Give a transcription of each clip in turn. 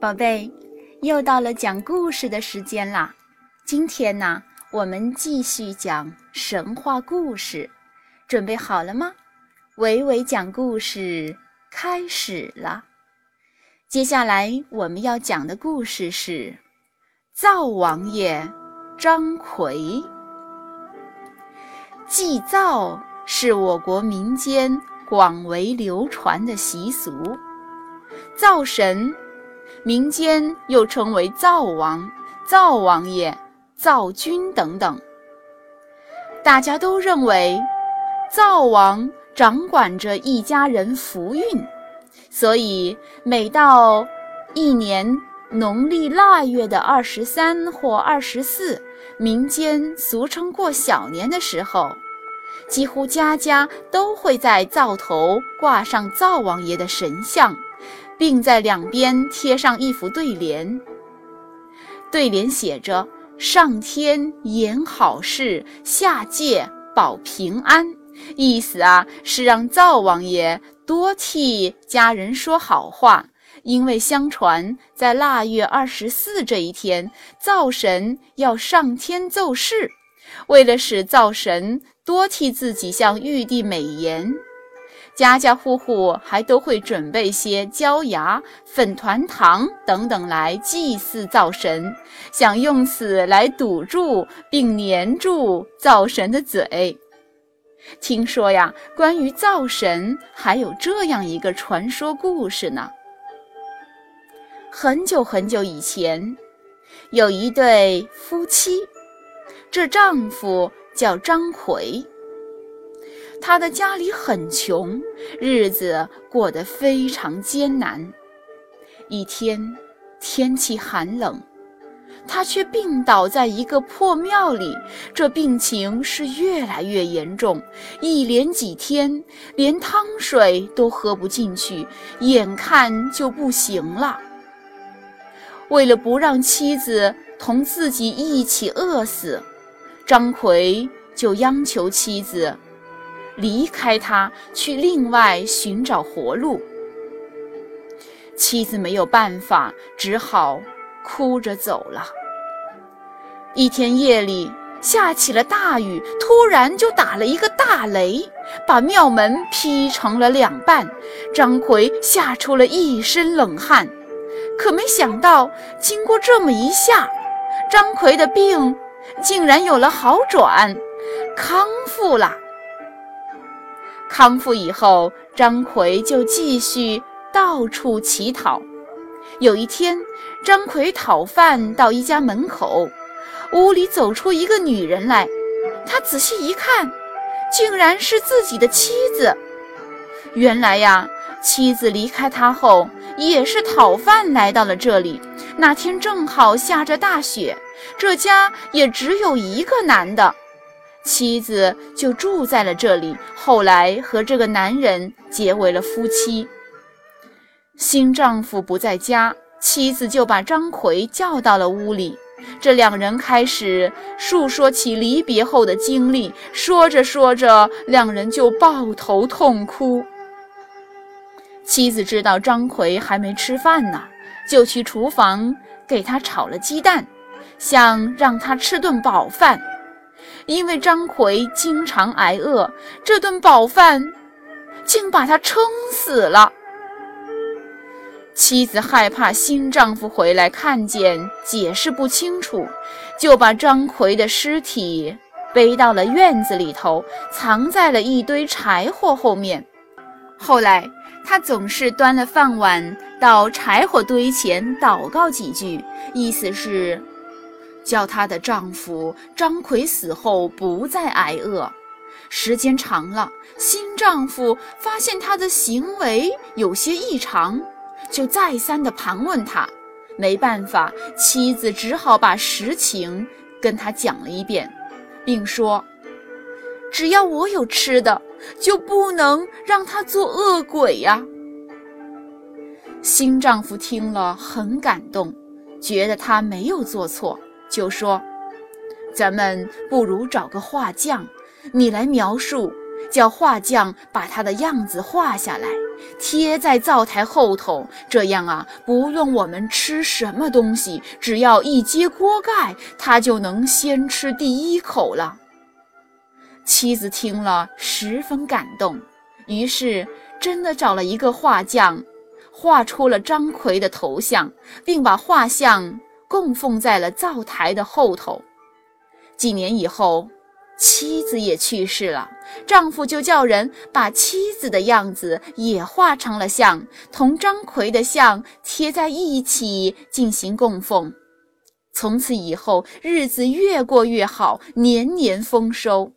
宝贝，又到了讲故事的时间啦！今天呢，我们继续讲神话故事，准备好了吗？伟伟讲故事开始了。接下来我们要讲的故事是灶王爷张奎。祭灶是我国民间广为流传的习俗，灶神。民间又称为灶王、灶王爷、灶君等等。大家都认为，灶王掌管着一家人福运，所以每到一年农历腊月的二十三或二十四，民间俗称过小年的时候，几乎家家都会在灶头挂上灶王爷的神像。并在两边贴上一幅对联，对联写着“上天言好事，下界保平安”，意思啊是让灶王爷多替家人说好话，因为相传在腊月二十四这一天，灶神要上天奏事，为了使灶神多替自己向玉帝美言。家家户户还都会准备些椒芽、粉团、糖等等来祭祀灶神，想用此来堵住并粘住灶神的嘴。听说呀，关于灶神还有这样一个传说故事呢。很久很久以前，有一对夫妻，这丈夫叫张奎。他的家里很穷，日子过得非常艰难。一天，天气寒冷，他却病倒在一个破庙里。这病情是越来越严重，一连几天连汤水都喝不进去，眼看就不行了。为了不让妻子同自己一起饿死，张奎就央求妻子。离开他，去另外寻找活路。妻子没有办法，只好哭着走了。一天夜里下起了大雨，突然就打了一个大雷，把庙门劈成了两半。张奎吓出了一身冷汗，可没想到，经过这么一下，张奎的病竟然有了好转，康复了。康复以后，张奎就继续到处乞讨。有一天，张奎讨饭到一家门口，屋里走出一个女人来。他仔细一看，竟然是自己的妻子。原来呀，妻子离开他后，也是讨饭来到了这里。那天正好下着大雪，这家也只有一个男的。妻子就住在了这里，后来和这个男人结为了夫妻。新丈夫不在家，妻子就把张奎叫到了屋里，这两人开始述说起离别后的经历。说着说着，两人就抱头痛哭。妻子知道张奎还没吃饭呢，就去厨房给他炒了鸡蛋，想让他吃顿饱饭。因为张奎经常挨饿，这顿饱饭竟把他撑死了。妻子害怕新丈夫回来看见，解释不清楚，就把张奎的尸体背到了院子里头，藏在了一堆柴火后面。后来，她总是端了饭碗到柴火堆前祷告几句，意思是。叫她的丈夫张奎死后不再挨饿，时间长了，新丈夫发现她的行为有些异常，就再三的盘问她。没办法，妻子只好把实情跟他讲了一遍，并说：“只要我有吃的，就不能让他做恶鬼呀。”新丈夫听了很感动，觉得她没有做错。就说：“咱们不如找个画匠，你来描述，叫画匠把他的样子画下来，贴在灶台后头，这样啊，不用我们吃什么东西，只要一揭锅盖，他就能先吃第一口了。妻子听了十分感动，于是真的找了一个画匠，画出了张奎的头像，并把画像供奉在了灶台的后头。几年以后。妻子也去世了，丈夫就叫人把妻子的样子也画成了像，同张奎的像贴在一起进行供奉。从此以后，日子越过越好，年年丰收。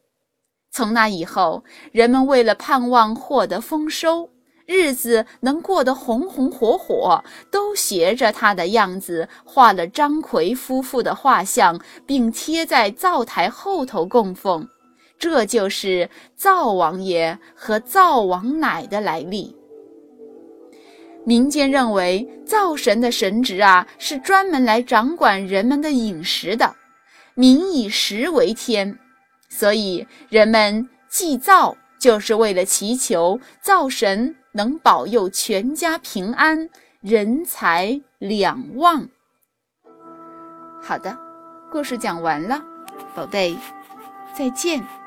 从那以后，人们为了盼望获得丰收。日子能过得红红火火，都学着他的样子画了张奎夫妇的画像，并贴在灶台后头供奉。这就是灶王爷和灶王奶的来历。民间认为，灶神的神职啊，是专门来掌管人们的饮食的。民以食为天，所以人们祭灶就是为了祈求灶神。能保佑全家平安，人财两旺。好的，故事讲完了，宝贝，再见。